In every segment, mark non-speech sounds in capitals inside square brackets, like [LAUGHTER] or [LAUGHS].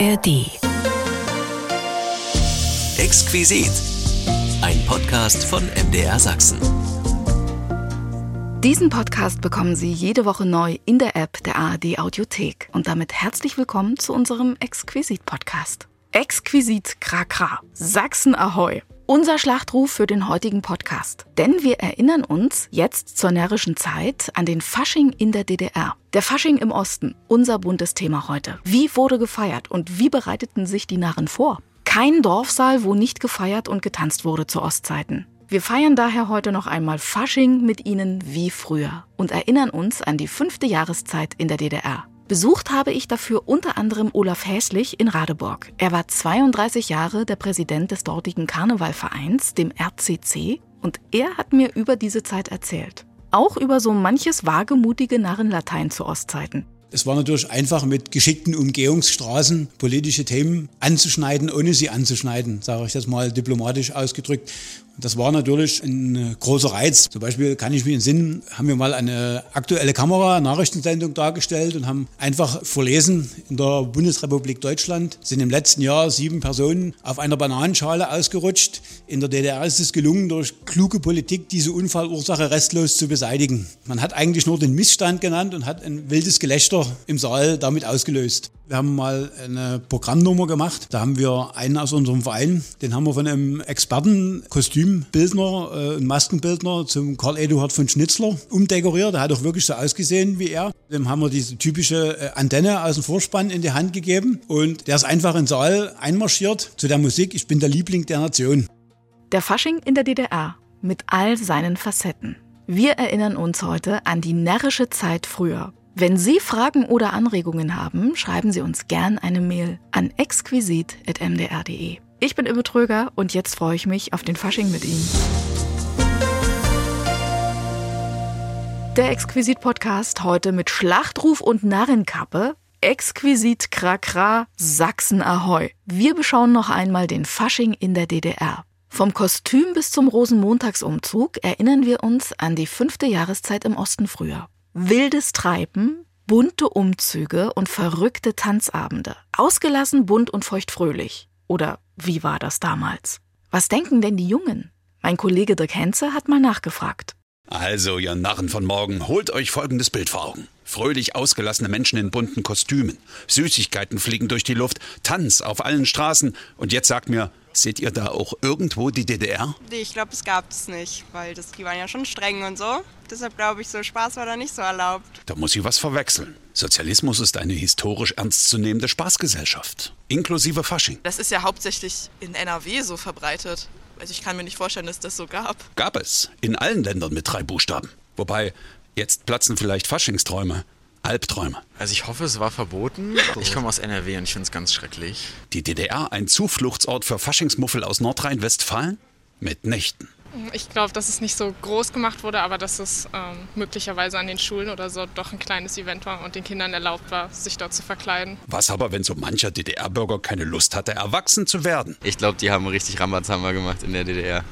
ARD. Exquisit. Ein Podcast von MDR Sachsen. Diesen Podcast bekommen Sie jede Woche neu in der App der ARD Audiothek. Und damit herzlich willkommen zu unserem Exquisit-Podcast. Exquisit Krakra. Sachsen Ahoi. Unser Schlachtruf für den heutigen Podcast. Denn wir erinnern uns jetzt zur närrischen Zeit an den Fasching in der DDR. Der Fasching im Osten, unser buntes Thema heute. Wie wurde gefeiert und wie bereiteten sich die Narren vor? Kein Dorfsaal, wo nicht gefeiert und getanzt wurde zu Ostzeiten. Wir feiern daher heute noch einmal Fasching mit Ihnen wie früher und erinnern uns an die fünfte Jahreszeit in der DDR. Besucht habe ich dafür unter anderem Olaf Häslich in Radeburg. Er war 32 Jahre der Präsident des dortigen Karnevalvereins, dem RCC, und er hat mir über diese Zeit erzählt. Auch über so manches wagemutige Narrenlatein zu Ostzeiten. Es war natürlich einfach mit geschickten Umgehungsstraßen politische Themen anzuschneiden, ohne sie anzuschneiden, sage ich das mal diplomatisch ausgedrückt. Das war natürlich ein großer Reiz. Zum Beispiel kann ich mich entsinnen, haben wir mal eine aktuelle Kamera, Nachrichtensendung dargestellt und haben einfach verlesen, in der Bundesrepublik Deutschland sind im letzten Jahr sieben Personen auf einer Bananenschale ausgerutscht. In der DDR ist es gelungen, durch kluge Politik diese Unfallursache restlos zu beseitigen. Man hat eigentlich nur den Missstand genannt und hat ein wildes Gelächter im Saal damit ausgelöst. Wir haben mal eine Programmnummer gemacht. Da haben wir einen aus unserem Verein, den haben wir von einem Experten, Kostümbildner, äh, Maskenbildner zum Karl Eduard von Schnitzler umdekoriert. Der hat auch wirklich so ausgesehen wie er. Dem haben wir diese typische äh, Antenne aus dem Vorspann in die Hand gegeben und der ist einfach in den Saal einmarschiert zu der Musik Ich bin der Liebling der Nation. Der Fasching in der DDR mit all seinen Facetten. Wir erinnern uns heute an die närrische Zeit früher. Wenn Sie Fragen oder Anregungen haben, schreiben Sie uns gern eine Mail an exquisit.mdr.de. Ich bin Imme Tröger und jetzt freue ich mich auf den Fasching mit Ihnen. Der Exquisit-Podcast heute mit Schlachtruf und Narrenkappe. Exquisit Krakra Sachsen Ahoi. Wir beschauen noch einmal den Fasching in der DDR. Vom Kostüm bis zum Rosenmontagsumzug erinnern wir uns an die fünfte Jahreszeit im Osten früher. Wildes Treiben, bunte Umzüge und verrückte Tanzabende. Ausgelassen, bunt und feuchtfröhlich. Oder wie war das damals? Was denken denn die Jungen? Mein Kollege Dirk Henze hat mal nachgefragt. Also, ihr Narren von morgen, holt euch folgendes Bild vor Augen. Fröhlich ausgelassene Menschen in bunten Kostümen. Süßigkeiten fliegen durch die Luft, Tanz auf allen Straßen. Und jetzt sagt mir, seht ihr da auch irgendwo die DDR? Nee, ich glaube, es gab es nicht, weil das, die waren ja schon streng und so. Deshalb glaube ich, so Spaß war da nicht so erlaubt. Da muss ich was verwechseln. Sozialismus ist eine historisch ernstzunehmende Spaßgesellschaft. Inklusive Fasching. Das ist ja hauptsächlich in NRW so verbreitet. Also ich kann mir nicht vorstellen, dass das so gab. Gab es. In allen Ländern mit drei Buchstaben. Wobei, jetzt platzen vielleicht Faschingsträume. Albträume. Also ich hoffe, es war verboten. Ich komme aus NRW und ich finde es ganz schrecklich. Die DDR ein Zufluchtsort für Faschingsmuffel aus Nordrhein-Westfalen? Mit Nächten. Ich glaube, dass es nicht so groß gemacht wurde, aber dass es ähm, möglicherweise an den Schulen oder so doch ein kleines Event war und den Kindern erlaubt war, sich dort zu verkleiden. Was aber, wenn so mancher DDR-Bürger keine Lust hatte, erwachsen zu werden? Ich glaube, die haben richtig Rambazamba gemacht in der DDR.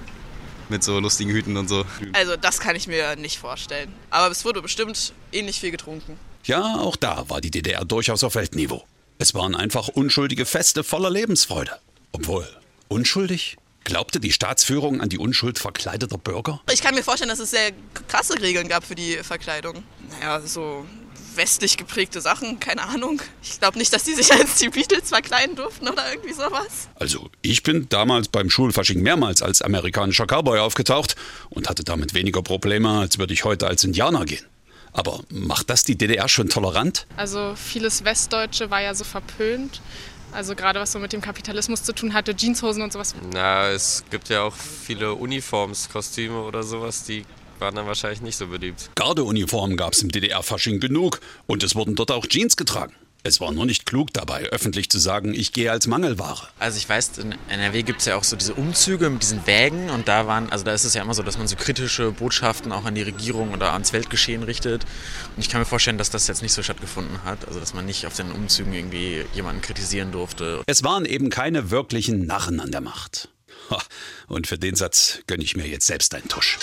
Mit so lustigen Hüten und so. Also das kann ich mir nicht vorstellen. Aber es wurde bestimmt ähnlich viel getrunken. Ja, auch da war die DDR durchaus auf Weltniveau. Es waren einfach unschuldige Feste voller Lebensfreude. Obwohl, unschuldig? Glaubte die Staatsführung an die Unschuld verkleideter Bürger? Ich kann mir vorstellen, dass es sehr krasse Regeln gab für die Verkleidung. Naja, so westlich geprägte Sachen, keine Ahnung. Ich glaube nicht, dass die sich als die Beatles verkleiden durften oder irgendwie sowas. Also, ich bin damals beim Schulfasching mehrmals als amerikanischer Cowboy aufgetaucht und hatte damit weniger Probleme, als würde ich heute als Indianer gehen. Aber macht das die DDR schon tolerant? Also vieles Westdeutsche war ja so verpönt. Also gerade was so mit dem Kapitalismus zu tun hatte, Jeanshosen und sowas. Na, es gibt ja auch viele Uniformskostüme oder sowas, die waren dann wahrscheinlich nicht so beliebt. Gardeuniformen gab es im DDR-Fasching genug und es wurden dort auch Jeans getragen. Es war nur nicht klug dabei, öffentlich zu sagen, ich gehe als Mangelware. Also ich weiß, in NRW gibt es ja auch so diese Umzüge mit diesen Wägen und da waren, also da ist es ja immer so, dass man so kritische Botschaften auch an die Regierung oder ans Weltgeschehen richtet. Und ich kann mir vorstellen, dass das jetzt nicht so stattgefunden hat, also dass man nicht auf den Umzügen irgendwie jemanden kritisieren durfte. Es waren eben keine wirklichen Narren an der Macht. Und für den Satz gönne ich mir jetzt selbst einen Tusch.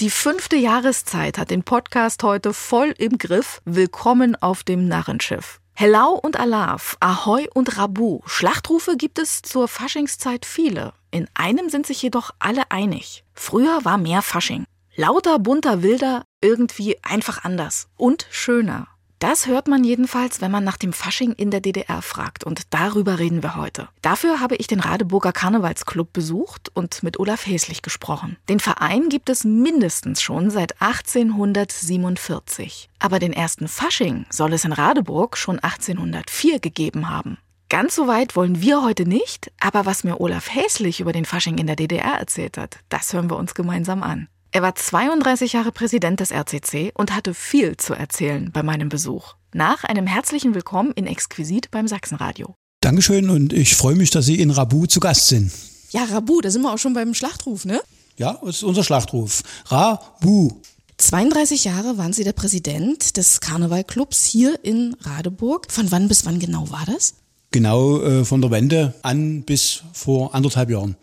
Die fünfte Jahreszeit hat den Podcast heute voll im Griff. Willkommen auf dem Narrenschiff. Hellau und Alav, Ahoi und Rabu. Schlachtrufe gibt es zur Faschingszeit viele. In einem sind sich jedoch alle einig. Früher war mehr Fasching. Lauter, bunter, wilder, irgendwie einfach anders und schöner. Das hört man jedenfalls, wenn man nach dem Fasching in der DDR fragt. Und darüber reden wir heute. Dafür habe ich den Radeburger Karnevalsclub besucht und mit Olaf Häslich gesprochen. Den Verein gibt es mindestens schon seit 1847. Aber den ersten Fasching soll es in Radeburg schon 1804 gegeben haben. Ganz so weit wollen wir heute nicht, aber was mir Olaf Häslich über den Fasching in der DDR erzählt hat, das hören wir uns gemeinsam an. Er war 32 Jahre Präsident des RCC und hatte viel zu erzählen bei meinem Besuch. Nach einem herzlichen Willkommen in Exquisit beim Sachsenradio. Dankeschön und ich freue mich, dass Sie in Rabu zu Gast sind. Ja, Rabu, da sind wir auch schon beim Schlachtruf, ne? Ja, das ist unser Schlachtruf. Rabu. 32 Jahre waren Sie der Präsident des Karnevalclubs hier in Radeburg. Von wann bis wann genau war das? Genau äh, von der Wende an bis vor anderthalb Jahren.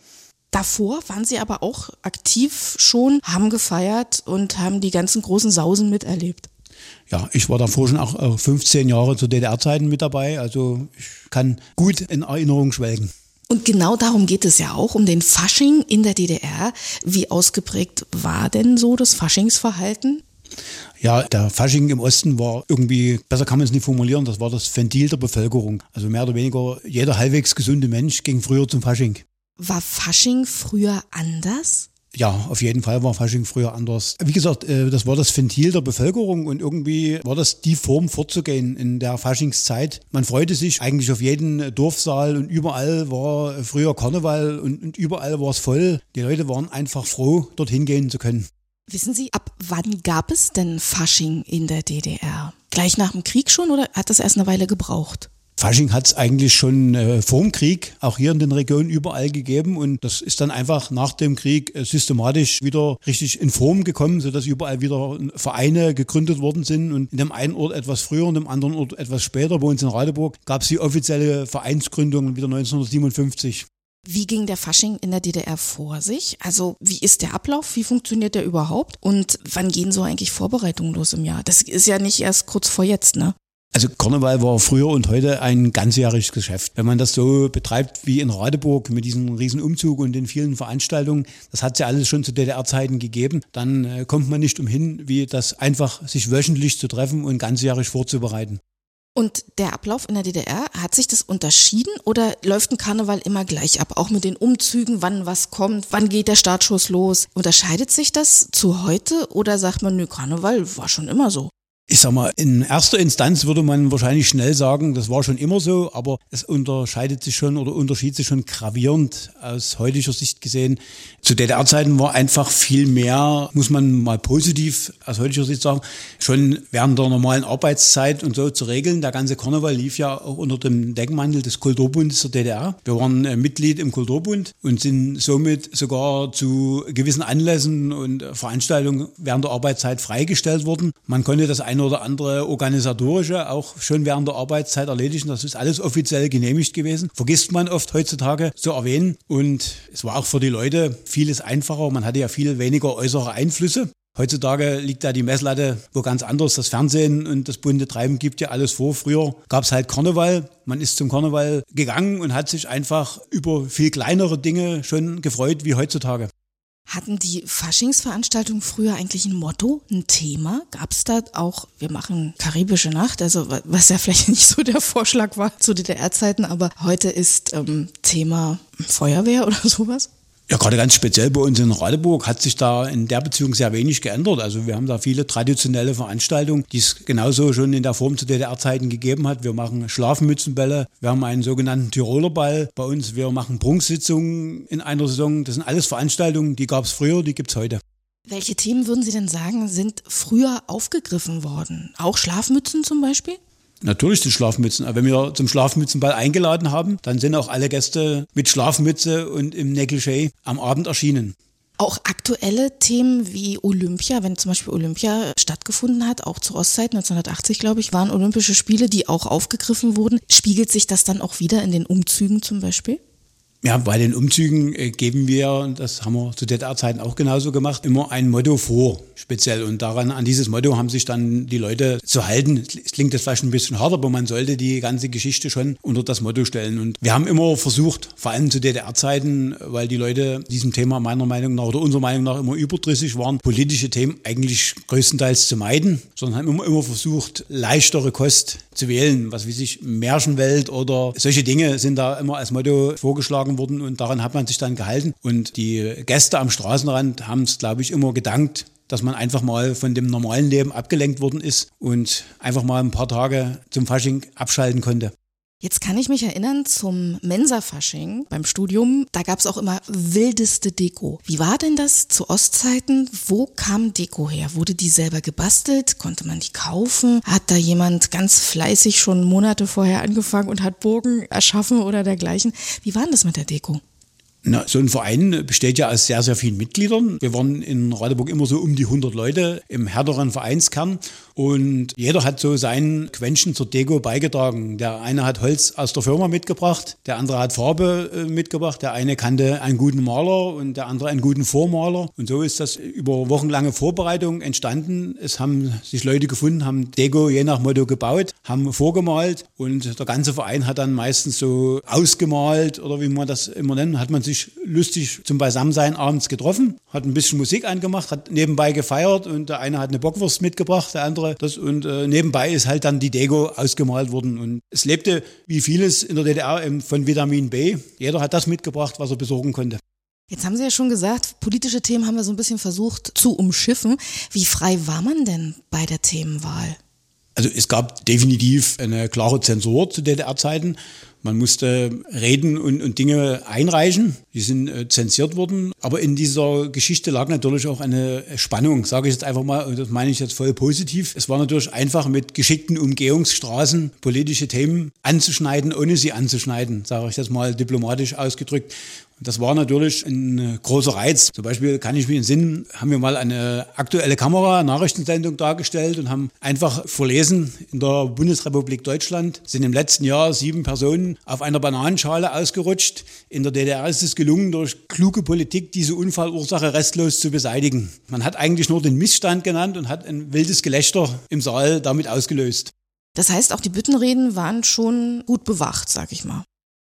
Davor waren sie aber auch aktiv schon, haben gefeiert und haben die ganzen großen Sausen miterlebt. Ja, ich war davor schon auch 15 Jahre zu DDR-Zeiten mit dabei, also ich kann gut in Erinnerung schwelgen. Und genau darum geht es ja auch, um den Fasching in der DDR. Wie ausgeprägt war denn so das Faschingsverhalten? Ja, der Fasching im Osten war irgendwie, besser kann man es nicht formulieren, das war das Ventil der Bevölkerung. Also mehr oder weniger jeder halbwegs gesunde Mensch ging früher zum Fasching. War Fasching früher anders? Ja, auf jeden Fall war Fasching früher anders. Wie gesagt, äh, das war das Ventil der Bevölkerung und irgendwie war das die Form vorzugehen in der Faschingszeit. Man freute sich eigentlich auf jeden Dorfsaal und überall war früher Karneval und, überall war es voll. Die Leute waren einfach froh, dorthin gehen zu können. Wissen Sie, ab wann gab es denn Fasching in der DDR? Gleich nach dem Krieg schon oder hat das erst eine Weile gebraucht? Fasching hat es eigentlich schon äh, vor dem Krieg auch hier in den Regionen überall gegeben und das ist dann einfach nach dem Krieg äh, systematisch wieder richtig in Form gekommen, sodass überall wieder Vereine gegründet worden sind und in dem einen Ort etwas früher und im anderen Ort etwas später. Bei uns in Radeburg gab es die offizielle Vereinsgründung wieder 1957. Wie ging der Fasching in der DDR vor sich? Also wie ist der Ablauf? Wie funktioniert der überhaupt? Und wann gehen so eigentlich Vorbereitungen los im Jahr? Das ist ja nicht erst kurz vor jetzt, ne? Also Karneval war früher und heute ein ganzjähriges Geschäft. Wenn man das so betreibt wie in Radeburg mit diesem riesen Umzug und den vielen Veranstaltungen, das hat es ja alles schon zu DDR-Zeiten gegeben, dann äh, kommt man nicht umhin, wie das einfach sich wöchentlich zu treffen und ganzjährig vorzubereiten. Und der Ablauf in der DDR, hat sich das unterschieden oder läuft ein Karneval immer gleich ab? Auch mit den Umzügen, wann was kommt, wann geht der Startschuss los? Unterscheidet sich das zu heute oder sagt man, nö, Karneval war schon immer so? Ich sag mal, in erster Instanz würde man wahrscheinlich schnell sagen, das war schon immer so, aber es unterscheidet sich schon oder unterschied sich schon gravierend aus heutiger Sicht gesehen. Zu DDR-Zeiten war einfach viel mehr, muss man mal positiv aus heutiger Sicht sagen, schon während der normalen Arbeitszeit und so zu regeln. Der ganze Karneval lief ja auch unter dem Deckmantel des Kulturbundes der DDR. Wir waren äh, Mitglied im Kulturbund und sind somit sogar zu gewissen Anlässen und Veranstaltungen während der Arbeitszeit freigestellt worden. Man konnte das eine oder andere organisatorische auch schon während der Arbeitszeit erledigen. Das ist alles offiziell genehmigt gewesen. Vergisst man oft heutzutage zu erwähnen. Und es war auch für die Leute vieles einfacher. Man hatte ja viel weniger äußere Einflüsse. Heutzutage liegt da die Messlatte wo ganz anders. Das Fernsehen und das bunte Treiben gibt ja alles vor. Früher gab es halt Karneval. Man ist zum Karneval gegangen und hat sich einfach über viel kleinere Dinge schon gefreut wie heutzutage. Hatten die Faschingsveranstaltungen früher eigentlich ein Motto, ein Thema? Gab es da auch, wir machen karibische Nacht, also was ja vielleicht [LAUGHS] nicht so der Vorschlag war zu DDR-Zeiten, aber heute ist ähm, Thema Feuerwehr oder sowas? Ja, gerade ganz speziell bei uns in Radeburg hat sich da in der Beziehung sehr wenig geändert. Also wir haben da viele traditionelle Veranstaltungen, die es genauso schon in der Form zu DDR-Zeiten gegeben hat. Wir machen Schlafmützenbälle, wir haben einen sogenannten Tiroler Ball bei uns, wir machen Prunksitzungen in einer Saison. Das sind alles Veranstaltungen, die gab es früher, die gibt es heute. Welche Themen würden Sie denn sagen, sind früher aufgegriffen worden? Auch Schlafmützen zum Beispiel? Natürlich die Schlafmützen. Aber wenn wir zum Schlafmützenball eingeladen haben, dann sind auch alle Gäste mit Schlafmütze und im Negligé am Abend erschienen. Auch aktuelle Themen wie Olympia, wenn zum Beispiel Olympia stattgefunden hat, auch zur Ostzeit 1980, glaube ich, waren Olympische Spiele, die auch aufgegriffen wurden. Spiegelt sich das dann auch wieder in den Umzügen zum Beispiel? Ja, bei den Umzügen äh, geben wir, das haben wir zu DDR-Zeiten auch genauso gemacht, immer ein Motto vor, speziell. Und daran, an dieses Motto haben sich dann die Leute zu halten. Es klingt jetzt vielleicht ein bisschen hart, aber man sollte die ganze Geschichte schon unter das Motto stellen. Und wir haben immer versucht, vor allem zu DDR-Zeiten, weil die Leute diesem Thema meiner Meinung nach oder unserer Meinung nach immer überdrüssig waren, politische Themen eigentlich größtenteils zu meiden, sondern haben immer, immer versucht, leichtere Kost zu wählen. Was wie sich Märchenwelt oder solche Dinge sind da immer als Motto vorgeschlagen worden und daran hat man sich dann gehalten. Und die Gäste am Straßenrand haben es, glaube ich, immer gedankt, dass man einfach mal von dem normalen Leben abgelenkt worden ist und einfach mal ein paar Tage zum Fasching abschalten konnte. Jetzt kann ich mich erinnern zum Mensa-Fasching beim Studium. Da gab es auch immer wildeste Deko. Wie war denn das zu Ostzeiten? Wo kam Deko her? Wurde die selber gebastelt? Konnte man die kaufen? Hat da jemand ganz fleißig schon Monate vorher angefangen und hat Burgen erschaffen oder dergleichen? Wie war denn das mit der Deko? Na, so ein Verein besteht ja aus sehr, sehr vielen Mitgliedern. Wir waren in Radeburg immer so um die 100 Leute im härteren Vereinskern und jeder hat so sein Quäntchen zur Deko beigetragen. Der eine hat Holz aus der Firma mitgebracht, der andere hat Farbe äh, mitgebracht, der eine kannte einen guten Maler und der andere einen guten Vormaler. Und so ist das über wochenlange Vorbereitung entstanden. Es haben sich Leute gefunden, haben Deko je nach Motto gebaut, haben vorgemalt und der ganze Verein hat dann meistens so ausgemalt oder wie man das immer nennt, hat man sich sich lustig zum Beisammensein abends getroffen, hat ein bisschen Musik angemacht, hat nebenbei gefeiert und der eine hat eine Bockwurst mitgebracht, der andere das und äh, nebenbei ist halt dann die Dego ausgemalt worden und es lebte wie vieles in der DDR von Vitamin B. Jeder hat das mitgebracht, was er besorgen konnte. Jetzt haben Sie ja schon gesagt, politische Themen haben wir so ein bisschen versucht zu umschiffen. Wie frei war man denn bei der Themenwahl? Also es gab definitiv eine klare Zensur zu DDR-Zeiten. Man musste Reden und, und Dinge einreichen, die sind äh, zensiert worden. Aber in dieser Geschichte lag natürlich auch eine Spannung, sage ich jetzt einfach mal, und das meine ich jetzt voll positiv. Es war natürlich einfach mit geschickten Umgehungsstraßen politische Themen anzuschneiden, ohne sie anzuschneiden, sage ich jetzt mal diplomatisch ausgedrückt. Das war natürlich ein äh, großer Reiz. Zum Beispiel kann ich mich in Sinn, haben wir mal eine aktuelle Kamera, Nachrichtensendung dargestellt und haben einfach verlesen, in der Bundesrepublik Deutschland sind im letzten Jahr sieben Personen auf einer Bananenschale ausgerutscht. In der DDR ist es gelungen, durch kluge Politik diese Unfallursache restlos zu beseitigen. Man hat eigentlich nur den Missstand genannt und hat ein wildes Gelächter im Saal damit ausgelöst. Das heißt, auch die Büttenreden waren schon gut bewacht, sag ich mal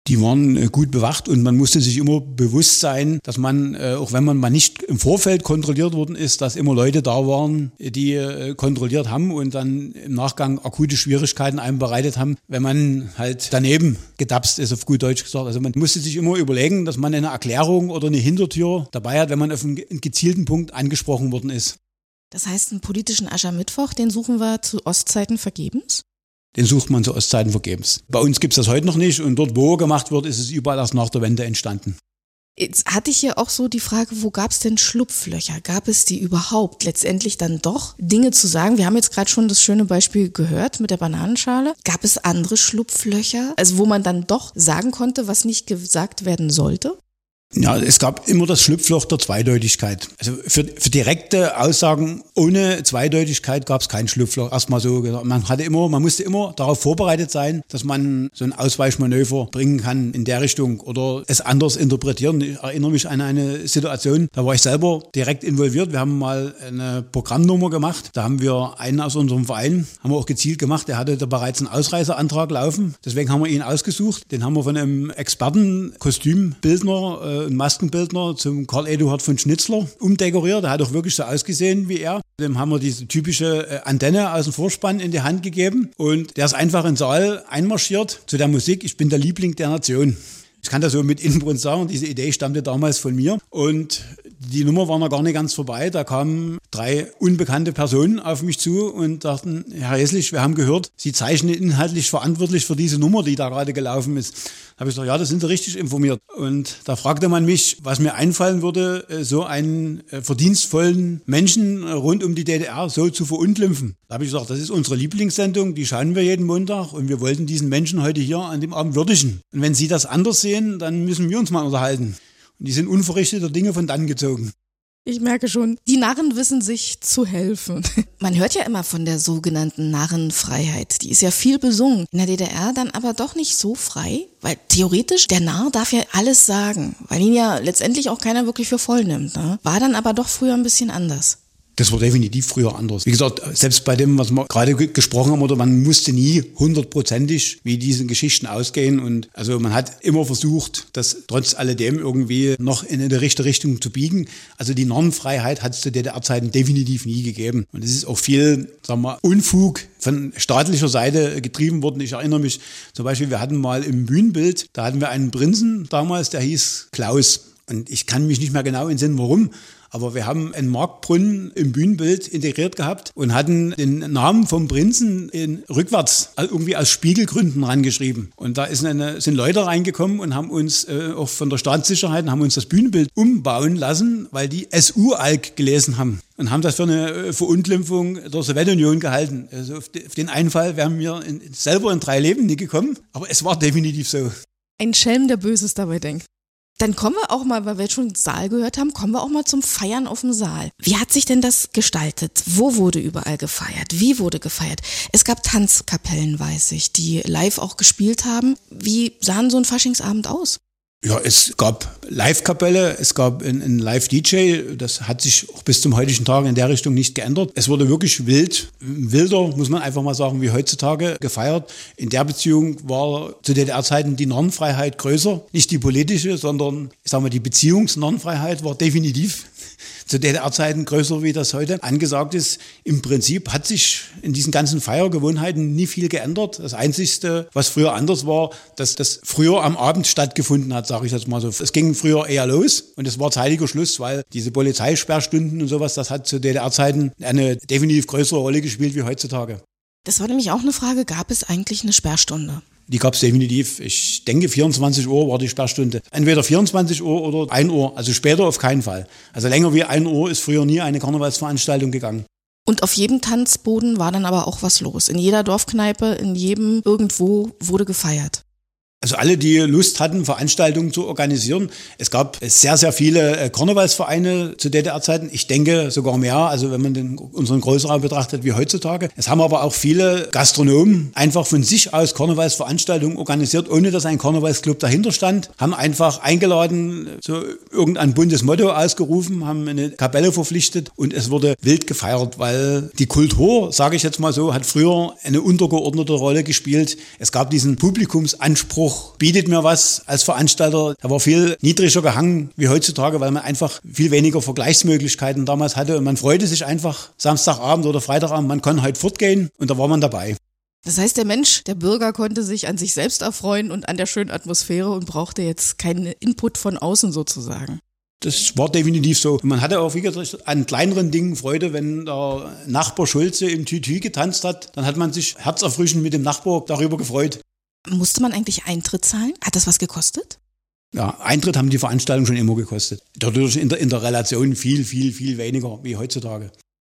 die waren äh, gut bewacht und man musste sich immer bewusst sein, dass man, äh, auch wenn man mal nicht im Vorfeld kontrolliert worden ist, dass immer Leute da waren, die äh, kontrolliert haben und dann im Nachgang akute Schwierigkeiten einem bereitet haben, wenn man halt daneben gedapst ist, auf gut Deutsch gesagt. Also man musste sich immer überlegen, dass man eine Erklärung oder eine Hintertür dabei hat, wenn man auf einen gezielten Punkt angesprochen worden ist. Das heißt, einen politischen Aschermittwoch, den suchen wir zu Ostzeiten vergebens? Den sucht man zu Ostzeiten vergebens. Bei uns gibt es das heute noch nicht und dort, wo gemacht wird, ist es überall erst nach der Wende entstanden. Jetzt hatte ich hier auch so die Frage, wo gab es denn Schlupflöcher? Gab es die überhaupt? Letztendlich dann doch Dinge zu sagen. Wir haben jetzt gerade schon das schöne Beispiel gehört mit der Bananenschale. Gab es andere Schlupflöcher, also wo man dann doch sagen konnte, was nicht gesagt werden sollte? Ja, es gab immer das Schlupfloch der Zweideutigkeit. Also für, für direkte Aussagen ohne Zweideutigkeit gab es kein Schlupfloch. Erstmal so gesagt. Man hatte immer, man musste immer darauf vorbereitet sein, dass man so ein Ausweichmanöver bringen kann in der Richtung oder es anders interpretieren. Ich erinnere mich an eine Situation, da war ich selber direkt involviert. Wir haben mal eine Programmnummer gemacht. Da haben wir einen aus unserem Verein, haben wir auch gezielt gemacht. Der hatte da bereits einen Ausreiseantrag laufen. Deswegen haben wir ihn ausgesucht. Den haben wir von einem Experten, Kostümbildner, äh, ein Maskenbildner zum Karl Eduard von Schnitzler umdekoriert. Der hat auch wirklich so ausgesehen wie er. Dem haben wir diese typische äh, Antenne aus dem Vorspann in die Hand gegeben und der ist einfach in den Saal einmarschiert zu der Musik. Ich bin der Liebling der Nation. Ich kann das so mit Inbrunst sagen, diese Idee stammte damals von mir. Und die Nummer war noch gar nicht ganz vorbei. Da kamen drei unbekannte Personen auf mich zu und dachten, Herr Hesslich, wir haben gehört, Sie zeichnen inhaltlich verantwortlich für diese Nummer, die da gerade gelaufen ist habe ich gesagt, ja, da sind Sie richtig informiert. Und da fragte man mich, was mir einfallen würde, äh, so einen äh, verdienstvollen Menschen rund um die DDR so zu verunglimpfen. Da habe ich gesagt, das ist unsere Lieblingssendung, die schauen wir jeden Montag und wir wollten diesen Menschen heute hier an dem Abend würdigen. Und wenn Sie das anders sehen, dann müssen wir uns mal unterhalten. Und die sind unverrichteter Dinge von dann gezogen. Ich merke schon, die Narren wissen sich zu helfen. [LAUGHS] Man hört ja immer von der sogenannten Narrenfreiheit. Die ist ja viel besungen. In der DDR dann aber doch nicht so frei, weil theoretisch der Narr darf ja alles sagen, weil ihn ja letztendlich auch keiner wirklich für voll nimmt. Ne? War dann aber doch früher ein bisschen anders. Das war definitiv früher anders. Wie gesagt, selbst bei dem, was wir gerade gesprochen haben, oder man musste nie hundertprozentig wie diese Geschichten ausgehen. Und also man hat immer versucht, das trotz alledem irgendwie noch in eine richtige Richtung zu biegen. Also die Normfreiheit hat es zu DDR-Zeiten definitiv nie gegeben. Und es ist auch viel, sagen wir, Unfug von staatlicher Seite getrieben worden. Ich erinnere mich zum Beispiel, wir hatten mal im Bühnenbild, da hatten wir einen Prinzen damals, der hieß Klaus. Und ich kann mich nicht mehr genau entsinnen, warum. Aber wir haben einen Marktbrunnen im Bühnenbild integriert gehabt und hatten den Namen vom Prinzen in rückwärts irgendwie aus Spiegelgründen rangeschrieben. Und da eine, sind Leute reingekommen und haben uns äh, auch von der Staatssicherheit haben uns das Bühnenbild umbauen lassen, weil die SU-Alk gelesen haben und haben das für eine äh, Verunglimpfung der Sowjetunion gehalten. Also auf, den Einfall wären wir selber in drei Leben nie gekommen, aber es war definitiv so. Ein Schelm, der Böses dabei denkt. Dann kommen wir auch mal, weil wir jetzt schon Saal gehört haben, kommen wir auch mal zum Feiern auf dem Saal. Wie hat sich denn das gestaltet? Wo wurde überall gefeiert? Wie wurde gefeiert? Es gab Tanzkapellen, weiß ich, die live auch gespielt haben. Wie sahen so ein Faschingsabend aus? Ja, es gab Live-Kapelle, es gab einen Live-DJ, das hat sich auch bis zum heutigen Tag in der Richtung nicht geändert. Es wurde wirklich wild, wilder, muss man einfach mal sagen, wie heutzutage gefeiert. In der Beziehung war zu DDR-Zeiten die Normfreiheit größer, nicht die politische, sondern ich sag mal, die Beziehungsnormfreiheit war definitiv zu DDR-Zeiten größer, wie das heute angesagt ist. Im Prinzip hat sich in diesen ganzen Feiergewohnheiten nie viel geändert. Das Einzige, was früher anders war, dass das früher am Abend stattgefunden hat, sage ich jetzt mal so. Es ging früher eher los und es war zeitiger Schluss, weil diese Polizeisperrstunden und sowas, das hat zu DDR-Zeiten eine definitiv größere Rolle gespielt wie heutzutage. Das war nämlich auch eine Frage, gab es eigentlich eine Sperrstunde? Die gab es definitiv. Ich denke, 24 Uhr war die Sperrstunde. Entweder 24 Uhr oder 1 Uhr. Also später auf keinen Fall. Also länger wie 1 Uhr ist früher nie eine Karnevalsveranstaltung gegangen. Und auf jedem Tanzboden war dann aber auch was los. In jeder Dorfkneipe, in jedem irgendwo wurde gefeiert. Also alle, die Lust hatten, Veranstaltungen zu organisieren. Es gab sehr, sehr viele äh, Karnevalsvereine zu DDR-Zeiten. Ich denke sogar mehr, also wenn man den, unseren Großraum betrachtet wie heutzutage. Es haben aber auch viele Gastronomen einfach von sich aus Karnevalsveranstaltungen organisiert, ohne dass ein Karnevalsclub dahinter stand. Haben einfach eingeladen, so irgendein buntes Motto ausgerufen, haben eine Kapelle verpflichtet und es wurde wild gefeiert, weil die Kultur, sage ich jetzt mal so, hat früher eine untergeordnete Rolle gespielt. Es gab diesen Publikumsanspruch Anspruch bietet mir was als Veranstalter. Da war viel niedriger gehangen wie heutzutage, weil man einfach viel weniger Vergleichsmöglichkeiten damals hatte und man freute sich einfach Samstagabend oder Freitagabend, man kann heute fortgehen und da war man dabei. Das heißt, der Mensch, der Bürger konnte sich an sich selbst erfreuen und an der schönen Atmosphäre und brauchte jetzt keinen Input von außen sozusagen. Das war definitiv so. Man hatte auch, wie gesagt, an kleineren Dingen Freude, wenn der Nachbar Schulze im Tütü getanzt hat, dann hat man sich herzerfrischend mit dem Nachbar darüber gefreut. Musste man eigentlich Eintritt zahlen? Hat das was gekostet? Ja, Eintritt haben die Veranstaltungen schon immer gekostet. Dadurch in der, in der Relation viel, viel, viel weniger wie heutzutage.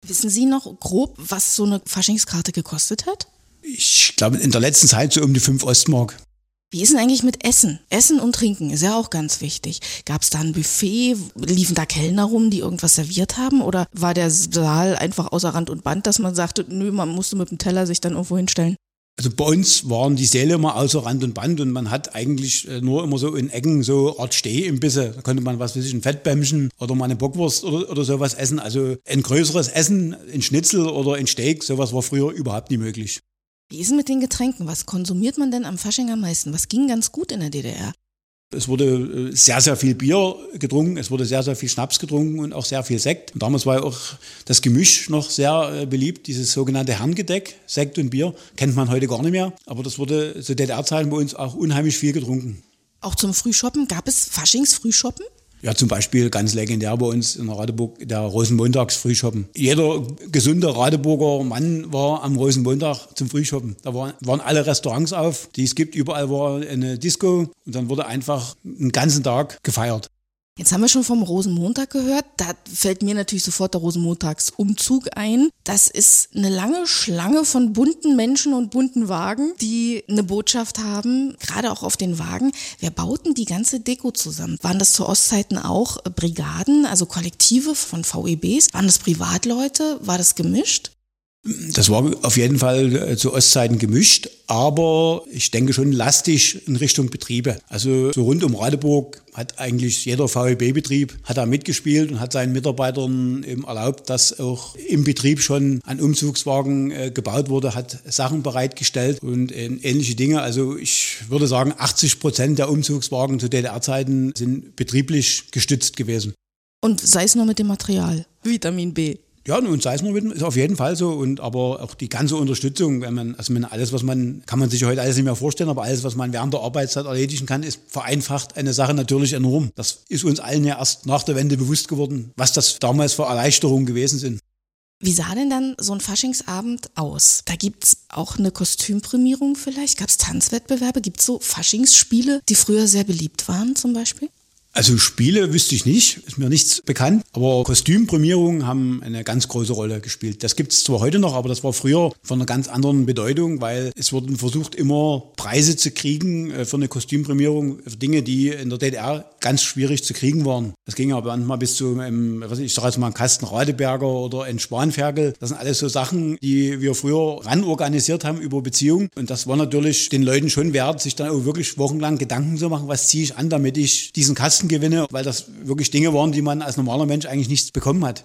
Wissen Sie noch grob, was so eine Faschingskarte gekostet hat? Ich glaube, in der letzten Zeit so um die 5 Ostmark. Wie ist denn eigentlich mit Essen? Essen und Trinken ist ja auch ganz wichtig. Gab es da ein Buffet? Liefen da Kellner rum, die irgendwas serviert haben? Oder war der Saal einfach außer Rand und Band, dass man sagte, nö, man musste mit dem Teller sich dann irgendwo hinstellen? Also bei uns waren die Säle immer außer Rand und Band und man hat eigentlich äh, nur immer so in Ecken so Art Stehimbisse. Da konnte man, was weiß ich, ein Fettbämmchen oder mal eine Bockwurst oder, oder sowas essen. Also ein größeres Essen, ein Schnitzel oder ein Steak, sowas war früher überhaupt nie möglich. Wie ist es mit den Getränken? Was konsumiert man denn am Fasching am meisten? Was ging ganz gut in der DDR? Es wurde äh, sehr, sehr viel Bier getrunken, es wurde sehr, sehr viel Schnaps getrunken und auch sehr viel Sekt. Und damals war ja auch das Gemisch noch sehr äh, beliebt, dieses sogenannte Herrengedeck, Sekt und Bier, kennt man heute gar nicht mehr. Aber das wurde zu DDR-Zeiten bei uns auch unheimlich viel getrunken. Auch zum Frühshoppen? Gab es Faschingsfrühshoppen? Ja, zum Beispiel ganz legendär bei uns in Radeburg der Rosenmontags-Frühshoppen. Jeder gesunde Radeburger Mann war am Rosenmontag zum Frühshoppen. Da waren, waren alle Restaurants auf, die es gibt. Überall war eine Disco und dann wurde einfach einen ganzen Tag gefeiert. Jetzt haben wir schon vom Rosenmontag gehört. Da fällt mir natürlich sofort der Rosenmontagsumzug ein. Das ist eine lange Schlange von bunten Menschen und bunten Wagen, die eine Botschaft haben, gerade auch auf den Wagen. Wer bauten die ganze Deko zusammen? Waren das zu Ostzeiten auch Brigaden, also Kollektive von VEBs? Waren das Privatleute? War das gemischt? Das war auf jeden Fall äh, zu Ostzeiten gemischt, aber ich denke schon lastig in Richtung Betriebe. Also so rund um Radeburg hat eigentlich jeder VEB-Betrieb hat da mitgespielt und hat seinen Mitarbeitern eben erlaubt, dass auch im Betrieb schon ein Umzugswagen äh, gebaut wurde, hat Sachen bereitgestellt und äh, ähnliche Dinge. Also ich würde sagen, 80 Prozent der Umzugswagen zu DDR-Zeiten sind betrieblich gestützt gewesen. Und sei es nur mit dem Material, Vitamin B. Ja, und Seismowitten ist auf jeden Fall so. Und aber auch die ganze Unterstützung, wenn man, also wenn alles, was man, kann man sich heute alles nicht mehr vorstellen, aber alles, was man während der Arbeitszeit erledigen kann, ist vereinfacht eine Sache natürlich enorm. Das ist uns allen ja erst nach der Wende bewusst geworden, was das damals für Erleichterungen gewesen sind. Wie sah denn dann so ein Faschingsabend aus? Da gibt's auch eine Kostümprämierung vielleicht? Gab's Tanzwettbewerbe? Gibt's so Faschingsspiele, die früher sehr beliebt waren zum Beispiel? Also Spiele wüsste ich nicht, ist mir nichts bekannt, aber Kostümprämierungen haben eine ganz große Rolle gespielt. Das gibt es zwar heute noch, aber das war früher von einer ganz anderen Bedeutung, weil es wurden versucht, immer Preise zu kriegen äh, für eine Kostümprämierung, für Dinge, die in der DDR ganz schwierig zu kriegen waren. Das ging aber manchmal bis zu, einem, was ich sage jetzt mal, einen Kasten Radeberger oder ein Spanferkel. Das sind alles so Sachen, die wir früher ran organisiert haben über Beziehungen. Und das war natürlich den Leuten schon wert, sich dann auch wirklich wochenlang Gedanken zu machen, was ziehe ich an, damit ich diesen Kasten gewinne, weil das wirklich Dinge waren, die man als normaler Mensch eigentlich nichts bekommen hat.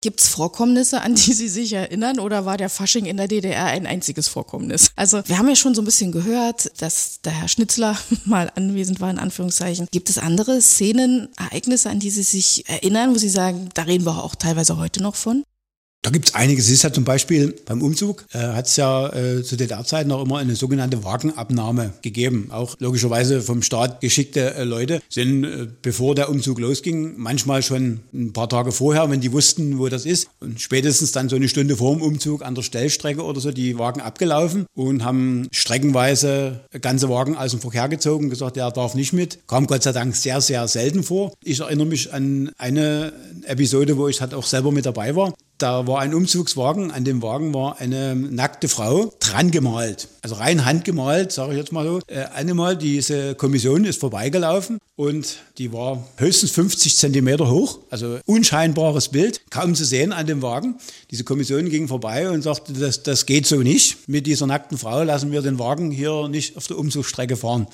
Gibt es Vorkommnisse, an die Sie sich erinnern, oder war der Fasching in der DDR ein einziges Vorkommnis? Also wir haben ja schon so ein bisschen gehört, dass der Herr Schnitzler [LAUGHS] mal anwesend war, in Anführungszeichen. Gibt es andere Szenen, Ereignisse, an die Sie sich erinnern, wo Sie sagen, da reden wir auch teilweise heute noch von? Da gibt es einiges. Es ist ja zum Beispiel beim Umzug, äh, hat es ja äh, zu DDR-Zeiten auch immer eine sogenannte Wagenabnahme gegeben. Auch logischerweise vom Staat geschickte äh, Leute sind, äh, bevor der Umzug losging, manchmal schon ein paar Tage vorher, wenn die wussten, wo das ist, und spätestens dann so eine Stunde vor dem Umzug an der Stellstrecke oder so die Wagen abgelaufen und haben streckenweise ganze Wagen aus dem Verkehr gezogen und gesagt, der darf nicht mit. Kam Gott sei Dank sehr, sehr selten vor. Ich erinnere mich an eine Episode, wo ich halt auch selber mit dabei war. Da war ein Umzugswagen, an dem Wagen war eine nackte Frau dran gemalt. Also rein handgemalt, sage ich jetzt mal so. Äh, einmal diese Kommission ist vorbeigelaufen und die war höchstens 50 Zentimeter hoch, also unscheinbares Bild, kaum zu sehen an dem Wagen. Diese Kommission ging vorbei und sagte, das, das geht so nicht. Mit dieser nackten Frau lassen wir den Wagen hier nicht auf der Umzugsstrecke fahren.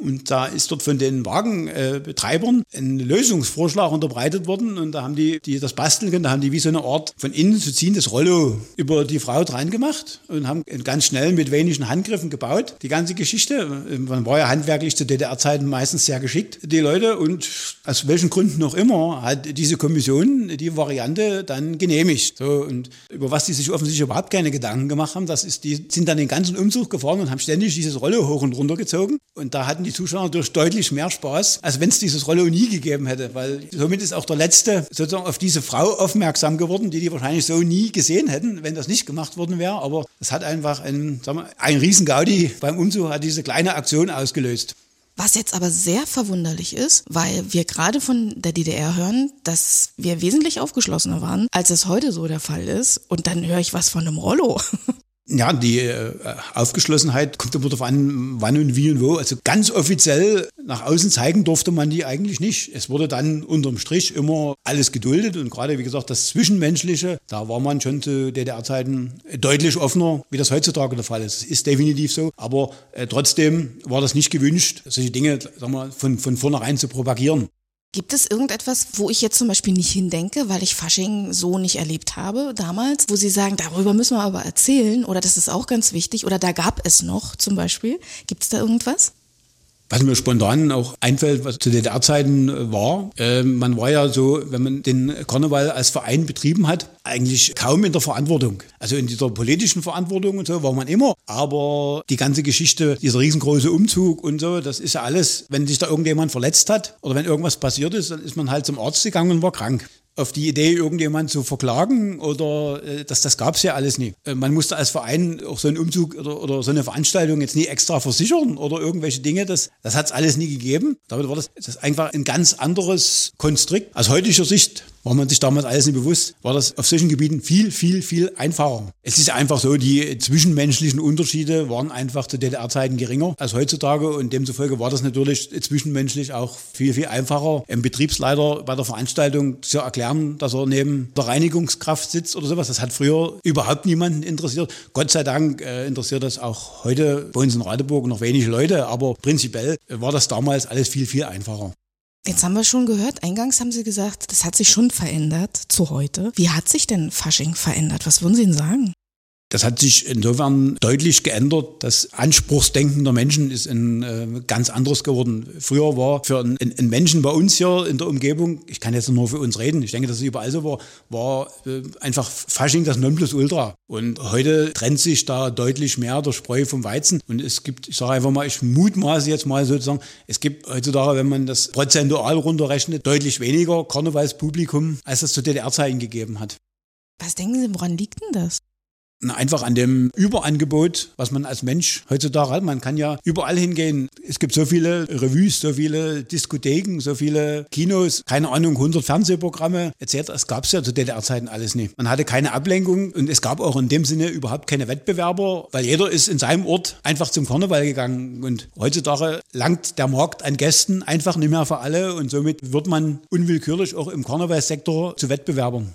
Und da ist dort von den Wagenbetreibern ein Lösungsvorschlag unterbreitet worden. Und da haben die, die das basteln können, da haben die wie so eine Art von innen zu ziehendes Rollo über die Frau dran gemacht und haben ganz schnell mit wenigen Handgriffen gebaut. Die ganze Geschichte. Man war ja handwerklich zu DDR-Zeiten meistens sehr geschickt, die Leute. Und aus welchen Gründen auch immer hat diese Kommission die Variante dann genehmigt. So, und über was die sich offensichtlich überhaupt keine Gedanken gemacht haben, das ist, die sind dann den ganzen Umzug gefahren und haben ständig dieses Rollo hoch und runter gezogen. Und da hatten die Zuschauer natürlich deutlich mehr Spaß, als wenn es dieses Rollo nie gegeben hätte, weil somit ist auch der Letzte sozusagen auf diese Frau aufmerksam geworden, die die wahrscheinlich so nie gesehen hätten, wenn das nicht gemacht worden wäre. Aber es hat einfach ein, sagen wir, ein Riesengaudi beim Umzug hat diese kleine Aktion ausgelöst. Was jetzt aber sehr verwunderlich ist, weil wir gerade von der DDR hören, dass wir wesentlich aufgeschlossener waren, als es heute so der Fall ist. Und dann höre ich was von einem Rollo. [LAUGHS] Ja, die äh, Aufgeschlossenheit kommt immer darauf an, wann und wie und wo. Also ganz offiziell nach außen zeigen durfte man die eigentlich nicht. Es wurde dann unterm Strich immer alles geduldet und gerade, wie gesagt, das Zwischenmenschliche, da war man schon zu DDR-Zeiten deutlich offener, wie das heutzutage der Fall ist. Das ist definitiv so, aber äh, trotzdem war das nicht gewünscht, solche Dinge sagen wir, von, von vornherein zu propagieren. Gibt es irgendetwas, wo ich jetzt zum Beispiel nicht hindenke, weil ich Fasching so nicht erlebt habe damals, wo Sie sagen, darüber müssen wir aber erzählen oder das ist auch ganz wichtig oder da gab es noch zum Beispiel? Gibt es da irgendwas? Was mir spontan auch einfällt, was zu DDR-Zeiten äh, war, äh, man war ja so, wenn man den Karneval als Verein betrieben hat, eigentlich kaum in der Verantwortung. Also in dieser politischen Verantwortung und so war man immer. Aber die ganze Geschichte, dieser riesengroße Umzug und so, das ist ja alles, wenn sich da irgendjemand verletzt hat oder wenn irgendwas passiert ist, dann ist man halt zum Arzt gegangen und war krank. Auf die Idee, irgendjemand zu verklagen oder äh, das, das gab es ja alles nie. Äh, man musste als Verein auch so einen Umzug oder, oder so eine Veranstaltung jetzt nie extra versichern oder irgendwelche Dinge. Das, das hat es alles nie gegeben. Damit war das, das einfach ein ganz anderes Konstrukt. Aus heutiger Sicht war man sich damals alles nicht bewusst, war das auf solchen Gebieten viel, viel, viel einfacher. Es ist einfach so, die zwischenmenschlichen Unterschiede waren einfach zu DDR-Zeiten geringer als heutzutage und demzufolge war das natürlich zwischenmenschlich auch viel, viel einfacher, einem Betriebsleiter bei der Veranstaltung zu erklären, dass er neben der Reinigungskraft sitzt oder sowas. Das hat früher überhaupt niemanden interessiert. Gott sei Dank äh, interessiert das auch heute bei uns in Radeburg noch wenige Leute, aber prinzipiell war das damals alles viel, viel einfacher. Jetzt haben wir schon gehört, eingangs haben Sie gesagt, das hat sich schon verändert zu heute. Wie hat sich denn Fasching verändert? Was würden Sie denn sagen? Das hat sich insofern deutlich geändert. Das Anspruchsdenken der Menschen ist ein äh, ganz anderes geworden. Früher war für einen, einen, Menschen bei uns hier in der Umgebung, ich kann jetzt nur für uns reden, ich denke, dass es überall so war, war äh, einfach Fasching das Nonplusultra. Und heute trennt sich da deutlich mehr der Spreu vom Weizen. Und es gibt, ich sage einfach mal, ich mutmaße jetzt mal sozusagen, es gibt heutzutage, wenn man das prozentual runterrechnet, deutlich weniger Karnevalspublikum, als es zu DDR-Zeiten gegeben hat. Was denken Sie, woran liegt denn das? Einfach an dem Überangebot, was man als Mensch heutzutage hat. Man kann ja überall hingehen. Es gibt so viele Revues, so viele Diskotheken, so viele Kinos, keine Ahnung, 100 Fernsehprogramme etc. Es gab es ja zu DDR-Zeiten alles nicht. Man hatte keine Ablenkung und es gab auch in dem Sinne überhaupt keine Wettbewerber, weil jeder ist in seinem Ort einfach zum Karneval gegangen. Und heutzutage langt der Markt an Gästen einfach nicht mehr für alle und somit wird man unwillkürlich auch im Karnevalssektor zu Wettbewerbern.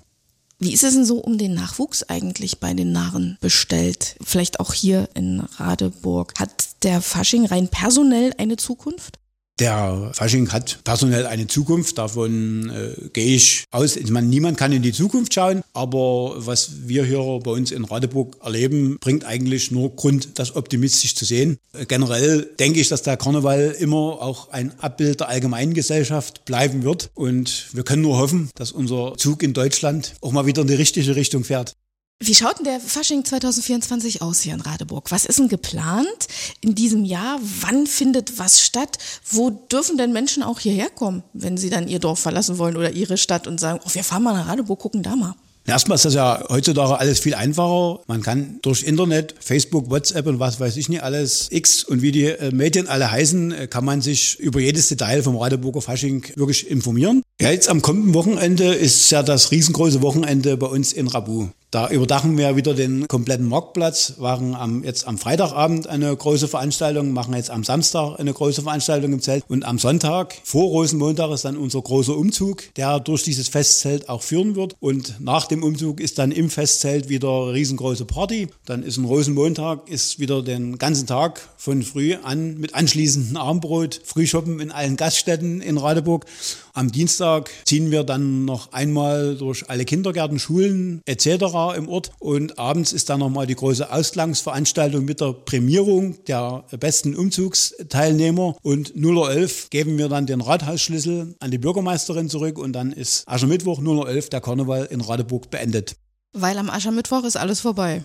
Wie ist es denn so um den Nachwuchs eigentlich bei den Narren bestellt? Vielleicht auch hier in Radeburg. Hat der Fasching rein personell eine Zukunft? Der Fasching hat personell eine Zukunft, davon äh, gehe ich aus. Ich meine, niemand kann in die Zukunft schauen, aber was wir hier bei uns in Radeburg erleben, bringt eigentlich nur Grund, das optimistisch zu sehen. Äh, generell denke ich, dass der Karneval immer auch ein Abbild der allgemeinen Gesellschaft bleiben wird und wir können nur hoffen, dass unser Zug in Deutschland auch mal wieder in die richtige Richtung fährt. Wie schaut denn der Fasching 2024 aus hier in Radeburg? Was ist denn geplant in diesem Jahr? Wann findet was statt? Wo dürfen denn Menschen auch hierher kommen, wenn sie dann ihr Dorf verlassen wollen oder ihre Stadt und sagen, oh, wir fahren mal nach Radeburg, gucken da mal? Erstmal ist das ja heutzutage alles viel einfacher. Man kann durch Internet, Facebook, WhatsApp und was weiß ich nicht alles, X und wie die äh, Medien alle heißen, äh, kann man sich über jedes Detail vom Radeburger Fasching wirklich informieren. Ja, jetzt am kommenden Wochenende ist ja das riesengroße Wochenende bei uns in Rabu. Da überdachen wir wieder den kompletten Marktplatz, waren am, jetzt am Freitagabend eine große Veranstaltung, machen jetzt am Samstag eine große Veranstaltung im Zelt und am Sonntag vor Rosenmontag ist dann unser großer Umzug, der durch dieses Festzelt auch führen wird und nach dem Umzug ist dann im Festzelt wieder riesengroße Party. Dann ist ein Rosenmontag, ist wieder den ganzen Tag von früh an mit anschließendem Armbrot, Frühschoppen in allen Gaststätten in Radeburg. Am Dienstag ziehen wir dann noch einmal durch alle Kindergärten, Schulen etc im Ort. Und abends ist dann nochmal die große Ausklangsveranstaltung mit der Prämierung der besten Umzugsteilnehmer. Und 0.11 geben wir dann den Rathausschlüssel an die Bürgermeisterin zurück und dann ist Aschermittwoch 0.11 der Karneval in Radeburg beendet. Weil am Aschermittwoch ist alles vorbei.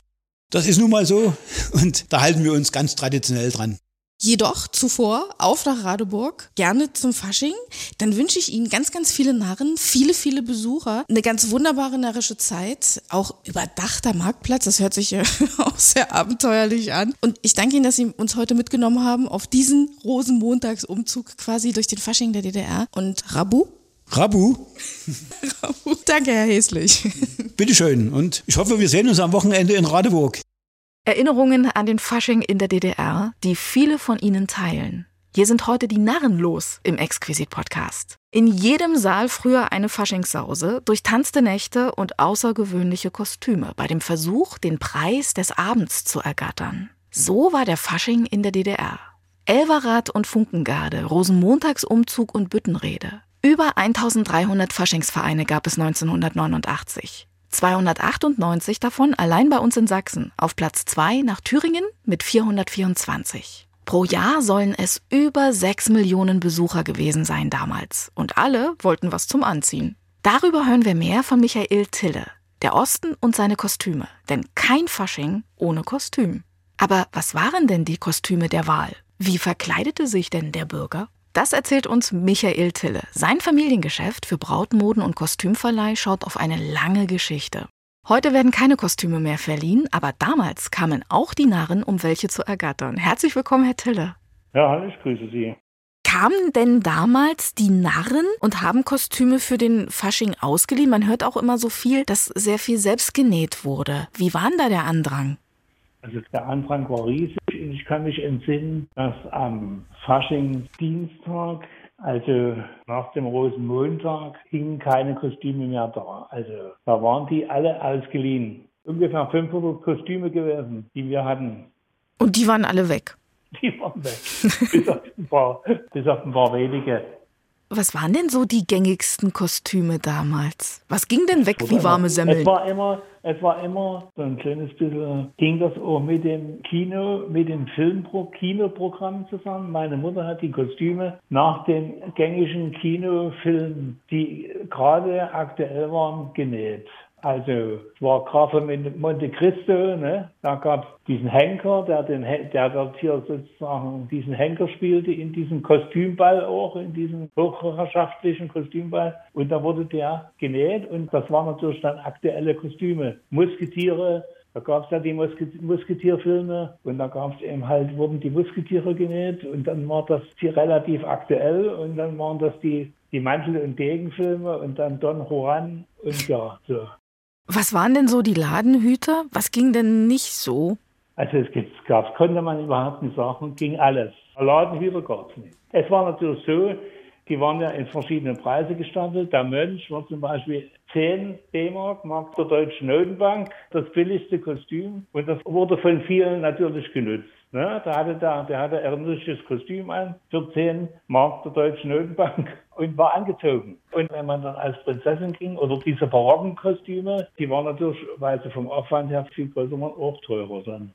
Das ist nun mal so und da halten wir uns ganz traditionell dran. Jedoch zuvor auf nach Radeburg, gerne zum Fasching. Dann wünsche ich Ihnen ganz, ganz viele Narren, viele, viele Besucher, eine ganz wunderbare närrische Zeit, auch überdachter Marktplatz. Das hört sich ja [LAUGHS] auch sehr abenteuerlich an. Und ich danke Ihnen, dass Sie uns heute mitgenommen haben auf diesen Rosenmontagsumzug quasi durch den Fasching der DDR. Und Rabu, Rabu. [LAUGHS] Rabu. Danke, Herr Häslich. Bitteschön. Und ich hoffe, wir sehen uns am Wochenende in Radeburg. Erinnerungen an den Fasching in der DDR, die viele von Ihnen teilen. Hier sind heute die Narren los im Exquisit-Podcast. In jedem Saal früher eine Faschingssause, durchtanzte Nächte und außergewöhnliche Kostüme bei dem Versuch, den Preis des Abends zu ergattern. So war der Fasching in der DDR. Elverrat und Funkengarde, Rosenmontagsumzug und Büttenrede. Über 1300 Faschingsvereine gab es 1989. 298 davon allein bei uns in Sachsen, auf Platz 2 nach Thüringen mit 424. Pro Jahr sollen es über 6 Millionen Besucher gewesen sein damals. Und alle wollten was zum Anziehen. Darüber hören wir mehr von Michael Tille. Der Osten und seine Kostüme. Denn kein Fasching ohne Kostüm. Aber was waren denn die Kostüme der Wahl? Wie verkleidete sich denn der Bürger? Das erzählt uns Michael Tille. Sein Familiengeschäft für Brautmoden und Kostümverleih schaut auf eine lange Geschichte. Heute werden keine Kostüme mehr verliehen, aber damals kamen auch die Narren, um welche zu ergattern. Herzlich willkommen, Herr Tille. Ja, hallo, ich grüße Sie. Kamen denn damals die Narren und haben Kostüme für den Fasching ausgeliehen? Man hört auch immer so viel, dass sehr viel selbst genäht wurde. Wie war denn da der Andrang? Also der Andrang war riesig. Ich kann mich entsinnen, dass am Faschingsdienstag, also nach dem Rosenmontag, hingen keine Kostüme mehr da. Also da waren die alle ausgeliehen. Ungefähr 500 Kostüme gewesen, die wir hatten. Und die waren alle weg? Die waren weg. [LAUGHS] bis, auf ein paar, bis auf ein paar wenige. Was waren denn so die gängigsten Kostüme damals? Was ging denn weg wie warme Semmeln? Es war immer, es war immer so ein kleines bisschen, ging das auch mit dem Kino, mit dem Filmpro Kinoprogramm zusammen. Meine Mutter hat die Kostüme nach den gängigen Kinofilmen, die gerade aktuell waren, genäht. Also es war Graf von Monte Cristo, ne? da gab es diesen Henker, der, den, der dort hier sozusagen diesen Henker spielte in diesem Kostümball auch, in diesem hochherrschaftlichen Kostümball. Und da wurde der genäht und das waren natürlich dann aktuelle Kostüme. Musketiere, da gab es ja die Musketierfilme und da gab es eben halt, wurden die Musketiere genäht und dann war das hier relativ aktuell und dann waren das die, die Mantel- und Degenfilme und dann Don Juan und ja, so. Was waren denn so die Ladenhüter? Was ging denn nicht so? Also es gab, konnte man überhaupt nicht sagen, ging alles. Ladenhüter gab es nicht. Es war natürlich so, die waren ja in verschiedene Preise gestanden. Der Mönch war zum Beispiel 10 D-Mark, Mark der Deutschen Notenbank, das billigste Kostüm. Und das wurde von vielen natürlich genutzt. Ne? Da hatte der, der hatte ein richtiges Kostüm an für 10 Mark der Deutschen Notenbank [LAUGHS] und war angezogen. Und wenn man dann als Prinzessin ging oder diese barocken Kostüme, die waren natürlich, weil sie vom Aufwand her viel größer waren, auch teurer dann.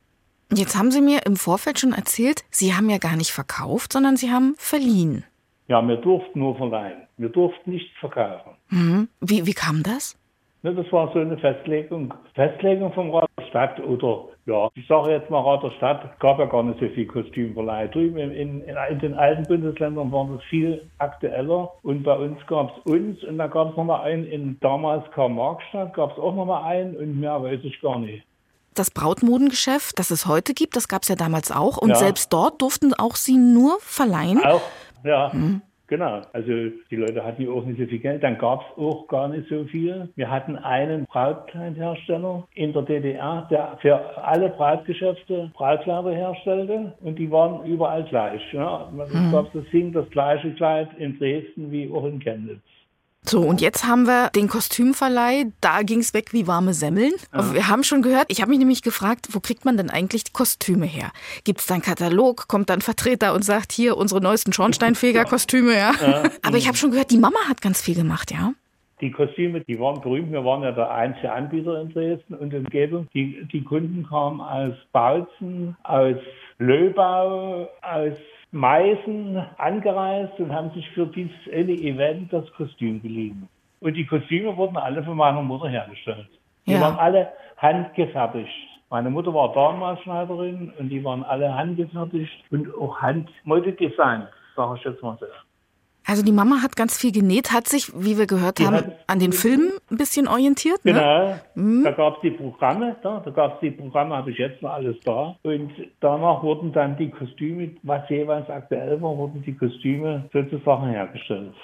Jetzt haben Sie mir im Vorfeld schon erzählt, Sie haben ja gar nicht verkauft, sondern Sie haben verliehen. Ja, wir durften nur verleihen. Wir durften nichts verkaufen. Mhm. Wie, wie kam das? Ne, das war so eine Festlegung, Festlegung vom Rat der Stadt oder ja, ich sage jetzt mal Rat der Stadt, gab ja gar nicht so viel Kostümverleih. Drüben in, in, in, den alten Bundesländern war das viel aktueller und bei uns gab es uns und da gab es nochmal einen in damals Karl-Marx-Stadt, gab es auch nochmal einen und mehr weiß ich gar nicht. Das Brautmodengeschäft, das es heute gibt, das gab es ja damals auch und ja. selbst dort durften auch Sie nur verleihen? Auch, ja. Hm. Genau, also die Leute hatten ja auch nicht so viel Geld, dann gab es auch gar nicht so viel. Wir hatten einen Brautkleidhersteller in der DDR, der für alle Brautgeschäfte Brautkleider herstellte und die waren überall gleich. Ja. Es mhm. gab das Ding, das gleiche Kleid in Dresden wie auch in Chemnitz. So, und jetzt haben wir den Kostümverleih. Da ging es weg wie warme Semmeln. Ja. Wir haben schon gehört, ich habe mich nämlich gefragt, wo kriegt man denn eigentlich die Kostüme her? Gibt es da einen Katalog? Kommt dann ein Vertreter und sagt, hier unsere neuesten Schornsteinfeger-Kostüme, ja? ja. [LAUGHS] Aber ich habe schon gehört, die Mama hat ganz viel gemacht, ja? Die Kostüme, die waren berühmt. Wir waren ja der einzige Anbieter in Dresden und Umgebung. Die, die Kunden kamen aus Bautzen, aus Löbau, aus Meißen angereist und haben sich für dieses eine Event das Kostüm geliehen. Und die Kostüme wurden alle von meiner Mutter hergestellt. Die ja. waren alle handgefertigt. Meine Mutter war Darmmaßschneiderin und die waren alle handgefertigt und auch handmodedesignt, sage ich jetzt mal so. Also die Mama hat ganz viel genäht, hat sich, wie wir gehört die haben, an den Filmen ein bisschen orientiert. Ne? Genau, mhm. da gab es die Programme, da, da gab es die Programme, habe ich jetzt noch alles da. Und danach wurden dann die Kostüme, was jeweils aktuell war, wurden die Kostüme sozusagen hergestellt.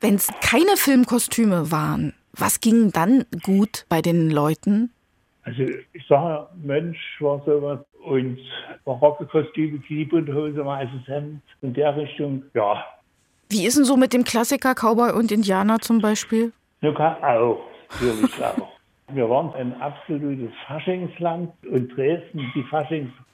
Wenn es keine Filmkostüme waren, was ging dann gut bei den Leuten? Also ich sage, Mensch war sowas und barocke Kostüme, die bunte Hose, weißes Hemd in der Richtung, ja, wie ist denn so mit dem Klassiker Cowboy und Indianer zum Beispiel? Ja, auch, natürlich auch. Wir waren ein absolutes Faschingsland und Dresden die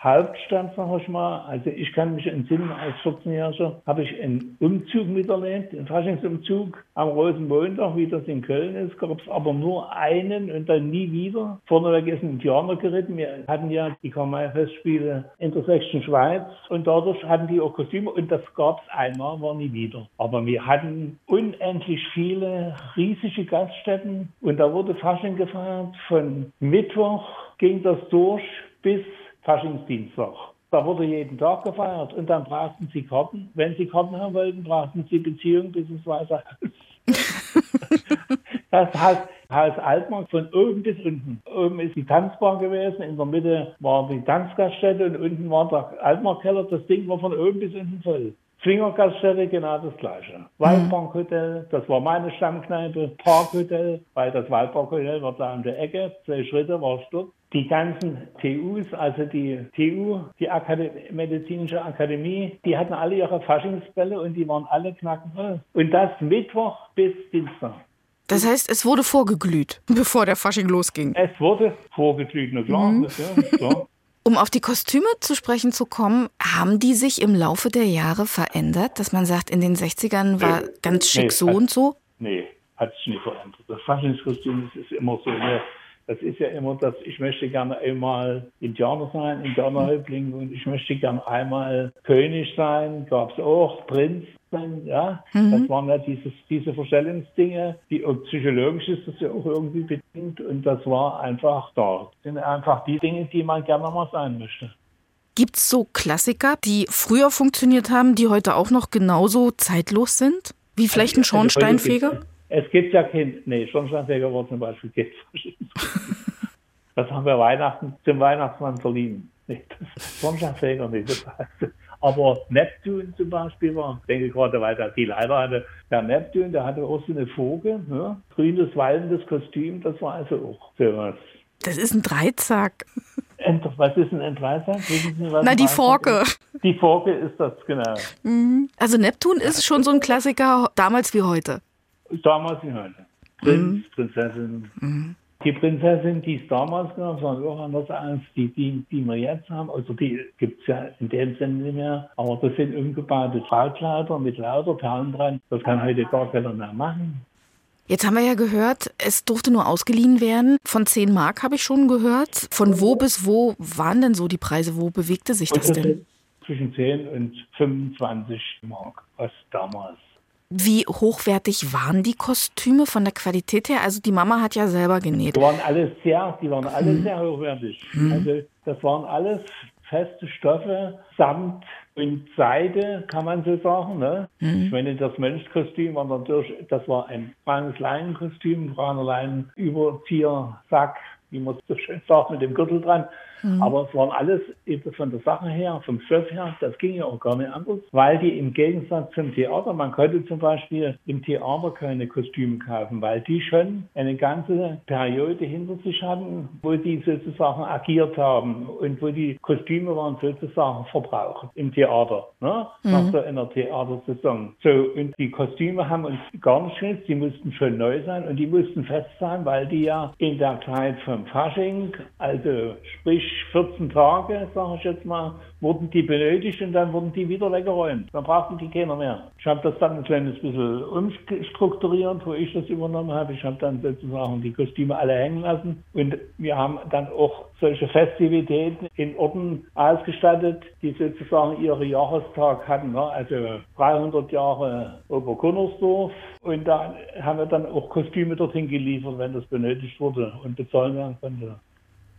Faschingshauptstadt, sag ich mal. Also ich kann mich entsinnen, als 14-Jähriger habe ich einen Umzug miterlebt, einen Faschingsumzug am Rosenmontag, wie das in Köln ist, gab es aber nur einen und dann nie wieder. Vorneweg ist ein Indianer geritten. Wir hatten ja die Karl-May-Festspiele in der Sächsischen Schweiz und dadurch hatten die auch Kostüme und das gab es einmal, war nie wieder. Aber wir hatten unendlich viele riesige Gaststätten und da wurde Fasching gefeiert. Von Mittwoch ging das durch bis Faschingsdienstag. Da wurde jeden Tag gefeiert und dann brauchten sie Karten. Wenn sie Karten haben wollten, brauchten sie Beziehung bis ins Weiße Haus. [LAUGHS] das heißt, Haus Altmark von oben bis unten. Oben ist die Tanzbar gewesen, in der Mitte war die Tanzgaststätte und unten war der Altmarktkeller. Das Ding war von oben bis unten voll. Swingergaststätte genau das gleiche. Waldparkhotel, das war meine Stammkneipe, Parkhotel, weil das Waldparkhotel war da an der Ecke, zwei Schritte war es dort. Die ganzen TUs, also die TU, die Akademie, Medizinische Akademie, die hatten alle ihre Faschingsbälle und die waren alle knackenvoll. Und das Mittwoch bis Dienstag. Das heißt, es wurde vorgeglüht, [LAUGHS] bevor der Fasching losging. Es wurde vorgeglüht, na klar. Mhm. Ja, klar. Um auf die Kostüme zu sprechen zu kommen, haben die sich im Laufe der Jahre verändert, dass man sagt, in den 60ern war Nee. ganz schick Nee, so hat- und so? Nee, hat sich nicht verändert. Das Faschingskostüm das ist immer so. Ne? Das ist ja immer das, ich möchte gerne einmal Indianer sein, Indianerhäuptling und ich möchte gerne einmal König sein, gab es auch, Prinz sein, ja. Mhm. Das waren ja dieses, diese Verstellungsdinge, die psychologisch ist das ja auch irgendwie bedingt und das war einfach da. Das sind einfach die Dinge, die man gerne mal sein möchte. Gibt es so Klassiker, die früher funktioniert haben, die heute auch noch genauso zeitlos sind? Wie vielleicht ein Also heute Schornsteinfeger? Es gibt ja kein, nee, Schornsteinfeger war zum Beispiel kein [LAUGHS] Das haben wir Weihnachten, zum Weihnachtsmann verliehen. Nee, das Schornsteinfeger nicht. Das heißt, aber Neptun zum Beispiel war, ich denke gerade, weil der die leider hatte, der Neptun, der hatte auch so eine Vogel, ne? grünes, wallendes Kostüm, das war also auch sowas. Das ist ein Dreizack. Was ist ein? Wissen Sie, was Na, ein die Dreizack Forke. ist? Die Forke ist das, genau. Mhm. Also Neptun ist schon so ein Klassiker, damals wie heute. Damals wie heute. Prinz, Prinzessin. Die Prinzessin, die es damals gab, waren auch anders als die, die, die wir jetzt haben. Also die gibt es ja in dem Sinne nicht mehr. Aber das sind umgebaute Brautkleider mit lauter Perlen dran. Das kann heute gar keiner mehr machen. Jetzt haben wir ja gehört, es durfte nur ausgeliehen werden. Von 10 Mark habe ich schon gehört. Von wo bis wo waren denn so die Preise? Wo bewegte sich das das denn? zwischen 10 und 25 Mark, was damals. Wie hochwertig waren die Kostüme von der Qualität her? Also die Mama hat ja selber genäht. Die waren alles sehr, die waren alle Mhm. sehr hochwertig. Mhm. Also das waren alles feste Stoffe, Samt und Seide, kann man so sagen. Ne? Mhm. Ich meine, das Mönchskostüm war natürlich, das war ein braunes Leinenkostüm, brauner Leinen, Überzieher, Sack, wie man so schön sagt, mit dem Gürtel dran. Mhm. Aber es waren alles eben von der Sache her, vom Stoff her, das ging ja auch gar nicht anders, weil die im Gegensatz zum Theater, man konnte zum Beispiel im Theater keine Kostüme kaufen, weil die schon eine ganze Periode hinter sich hatten, wo die sozusagen agiert haben und wo die Kostüme waren sozusagen verbraucht im Theater, ne? nach Mhm. so einer Theatersaison. So, und die Kostüme haben uns gar nicht genutzt, die mussten schon neu sein und die mussten fest sein, weil die ja in der Zeit vom Fasching, also sprich 14 Tage, sage ich jetzt mal, wurden die benötigt und dann wurden die wieder weggeräumt. Dann brauchten die keiner mehr. Ich habe das dann ein kleines bisschen umstrukturiert, wo ich das übernommen habe. Ich habe dann sozusagen die Kostüme alle hängen lassen und wir haben dann auch solche Festivitäten in Orten ausgestattet, die sozusagen ihre Jahrestag hatten. Ne? Also 300 Jahre Oberkunnersdorf und da haben wir dann auch Kostüme dorthin geliefert, wenn das benötigt wurde und bezahlen werden konnte.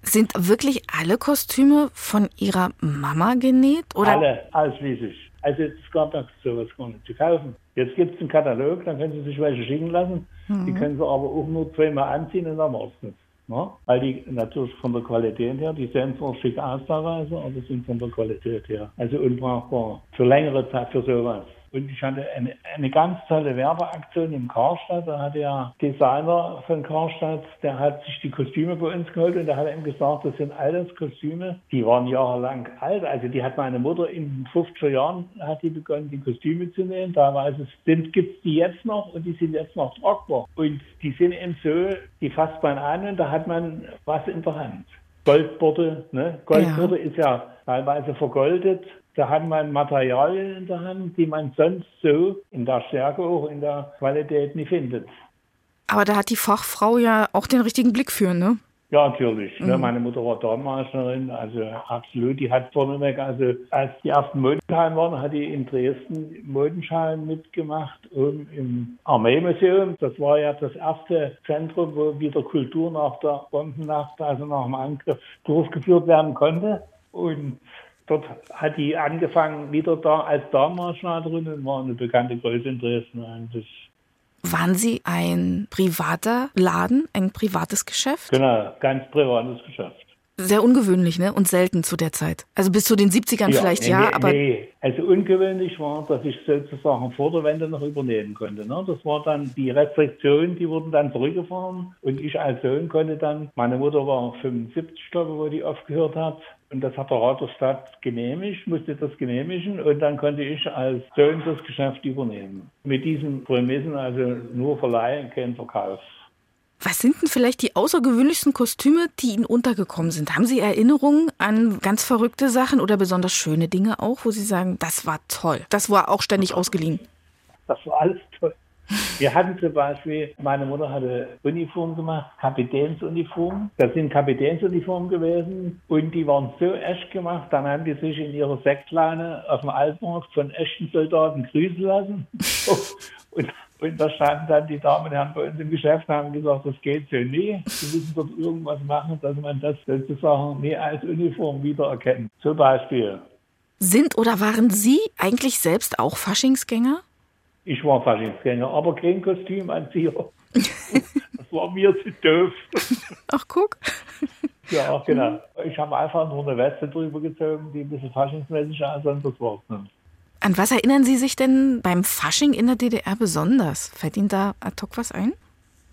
Sind wirklich alle Kostüme von ihrer Mama genäht? Oder? Alle, ausschließlich. Also es gab da sowas gar nicht zu kaufen. Jetzt gibt es einen Katalog, dann können Sie sich welche schicken lassen. Die Mhm. können Sie aber auch nur zweimal anziehen und dann war's das. Ne? Weil die natürlich von der Qualität her, die sehen zwar schick aus teilweise, aber sind von der Qualität her. Also unbrauchbar für längere Zeit für sowas. Und ich hatte eine, eine ganz tolle Werbeaktion im Karstadt. Da hat der Designer von Karstadt, der hat sich die Kostüme bei uns geholt und der hat ihm gesagt, das sind alles Kostüme, die waren jahrelang alt. Also die hat meine Mutter in den 50er Jahren hat die begonnen, die Kostüme zu nähen. Teilweise sind, gibt's die jetzt noch und die sind jetzt noch tragbar. Und die sind eben so, die fasst man an und da hat man was in der Hand. Goldborde, ne? Goldborde ist ja teilweise vergoldet. Da hat man Materialien in der Hand, die man sonst so in der Stärke auch in der Qualität nicht findet. Aber da hat die Fachfrau ja auch den richtigen Blick für, ne? Ja, natürlich. Ne? Mhm. Meine Mutter war Dornmeisterin, also absolut. Die hat vorneweg, also als die ersten Modenschalen waren, hat die in Dresden Modenschalen mitgemacht, oben im Armeemuseum. Das war ja das erste Zentrum, wo wieder Kultur nach der Bombennacht, also nach dem Angriff, durchgeführt werden konnte. Und Dort hat die angefangen wieder da als Darmmarschnaderin und war eine bekannte Größe in Dresden eigentlich. Waren Sie ein privater Laden, ein privates Geschäft? Genau, ganz privates Geschäft. Sehr ungewöhnlich, ne? Und selten zu der Zeit. Also bis zu den 70ern ja, vielleicht nee, ja, aber. Nee, also ungewöhnlich war, dass ich sozusagen vor der Wende noch übernehmen konnte. Ne? Das war dann die Restriktionen, die wurden dann zurückgefahren und ich als Sohn konnte dann, meine Mutter war 75, glaube ich, wo die aufgehört hat. Und das hat der Rat der Stadt genehmigt, musste das genehmigen und dann konnte ich als Sohn das Geschäft übernehmen. Mit diesen Prämissen, also nur Verleih, kein Verkauf. Was sind denn vielleicht die außergewöhnlichsten Kostüme, die Ihnen untergekommen sind? Haben Sie Erinnerungen an ganz verrückte Sachen oder besonders schöne Dinge auch, wo Sie sagen, das war toll, das war auch ständig ausgeliehen? Das war alles toll. Wir hatten zum Beispiel, meine Mutter hatte Uniform gemacht, Kapitänsuniform. Das sind Kapitänsuniformen gewesen und die waren so echt gemacht, dann haben die sich in ihrer Sektleine auf dem Altmarkt von echten Soldaten grüßen lassen. [LAUGHS] und und da standen dann die Damen und Herren bei uns im Geschäft und haben gesagt, das geht so nie. Sie müssen dort irgendwas machen, dass man das sozusagen nie als Uniform wiedererkennt. Zum Beispiel. Sind oder waren Sie eigentlich selbst auch Faschingsgänger? Ich war Faschingsgänger, aber kein Kostümanzieher. das war mir zu doof. Ach, guck. Ja, genau. Ich habe einfach nur eine Weste drüber gezogen, die ein bisschen faschingsmäßig aussah, und das war's dann. An was erinnern Sie sich denn beim Fasching in der DDR besonders? Fällt Ihnen da ad hoc was ein?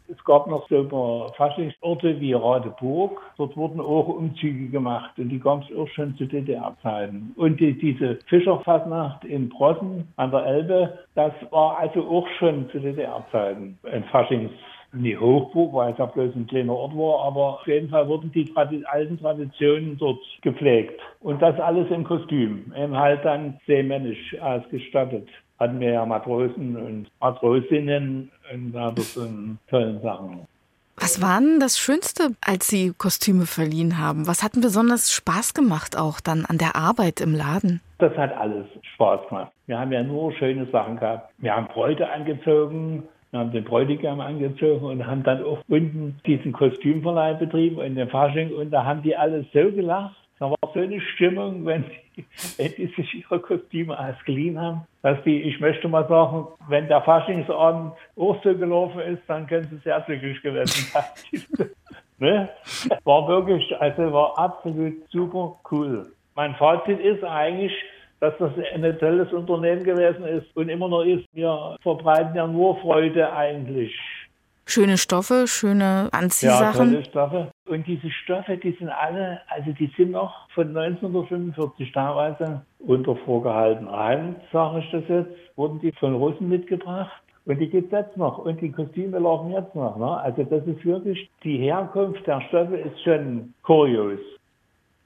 Es gab noch so Faschingsorte wie Radeburg. Dort wurden auch Umzüge gemacht und die gab es auch schon zu DDR-Zeiten. Und die, diese Fischerfasnacht in Brossen an der Elbe, das war also auch schon zu DDR-Zeiten ein Faschings nie Hochburg, weil es ja bloß ein kleiner Ort war, aber auf jeden Fall wurden die alten Traditionen dort gepflegt. Und das alles im Kostüm, eben halt dann seemännisch ausgestattet. Hatten wir ja Matrosen und Matrosinnen und da so tollen Sachen. Was war denn das Schönste, als Sie Kostüme verliehen haben? Was hat denn besonders Spaß gemacht auch dann an der Arbeit im Laden? Das hat alles Spaß gemacht. Wir haben ja nur schöne Sachen gehabt. Wir haben Bräute angezogen, haben den Bräutigam angezogen und haben dann auch unten diesen Kostümverleih betrieben in den Fasching und da haben die alle so gelacht. Da war so eine Stimmung, wenn die, [LAUGHS] wenn die sich ihre Kostüme ausgeliehen haben, dass die, ich möchte mal sagen, wenn der Faschingsabend auch so gelaufen ist, dann können sie sehr glücklich gewesen sein. [LAUGHS] ne? War wirklich, also war absolut super cool. Mein Fazit ist eigentlich, dass das ein tolles Unternehmen gewesen ist und immer noch ist. Wir verbreiten ja nur Freude eigentlich. Schöne Stoffe, schöne Anziehsachen. Ja, tolle Stoffe. Und diese Stoffe, die sind alle, also die sind noch von 1945 teilweise unter vorgehaltener Hand, sage ich das jetzt, wurden die von Russen mitgebracht. Und die gibt es jetzt noch. Und die Kostüme laufen jetzt noch. Ne? Also das ist wirklich, die Herkunft der Stoffe ist schon kurios.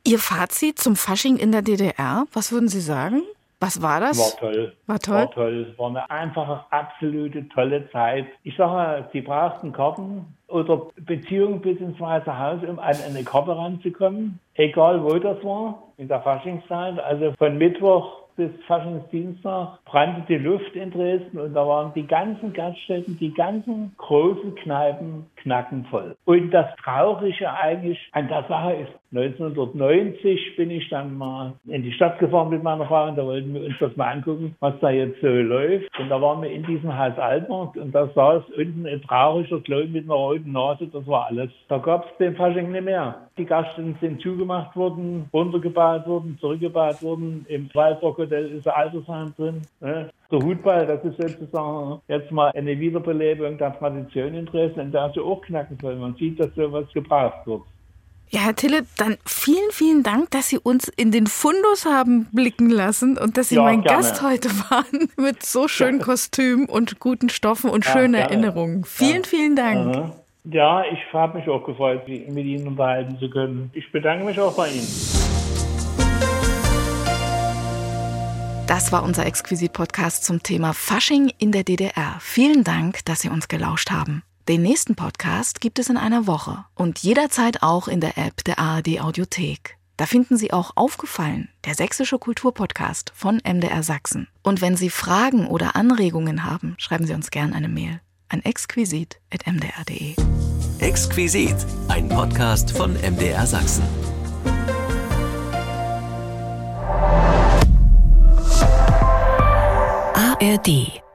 Ihr Fazit zum Fasching in der DDR, was würden Sie sagen? Was war das? War toll. War toll? War toll. War eine einfache, absolute tolle Zeit. Ich sage, Sie brauchten Karten oder Beziehungen bis ins Weiße Haus, um an eine Karte ranzukommen. Egal wo das war, in der Faschingszeit. Also von Mittwoch bis Faschingsdienstag brannte die Luft in Dresden und da waren die ganzen Gaststätten, die ganzen großen Kneipen knackenvoll. Und das Traurige eigentlich an der Sache ist, 1990 bin ich dann mal in die Stadt gefahren mit meiner Frau und da wollten wir uns das mal angucken, was da jetzt so läuft. Und da waren wir in diesem Haus Altmarkt und da saß unten ein trauriger Klon mit einer roten Nase, das war alles. Da gab es den Fasching nicht mehr. Die Gaststätten sind zugemacht worden, runtergebaut worden, zurückgebaut worden. Im Waldrock Hotel ist Altersheim drin. Ne? Der Hutball, das ist sozusagen jetzt mal eine Wiederbelebung der Tradition in Dresden, in der sie auch knacken soll. Man sieht, dass sowas gebraucht wird. Ja, Herr Tille, dann vielen, vielen Dank, dass Sie uns in den Fundus haben blicken lassen und dass Sie Ja, mein gerne. Gast heute waren [LAUGHS] mit so schönen Kostümen und guten Stoffen und Ja, schönen gerne. Erinnerungen. Vielen, vielen Dank. Ja, ich habe mich auch gefreut, mit Ihnen unterhalten zu können. Ich bedanke mich auch bei Ihnen. Das war unser Exquisit-Podcast zum Thema Fasching in der DDR. Vielen Dank, dass Sie uns gelauscht haben. Den nächsten Podcast gibt es in einer Woche und jederzeit auch in der App der ARD Audiothek. Da finden Sie auch aufgefallen, der sächsische Kulturpodcast von MDR Sachsen. Und wenn Sie Fragen oder Anregungen haben, schreiben Sie uns gern eine Mail an exquisit.mdr.de. Exquisit, ein Podcast von MDR Sachsen. ARD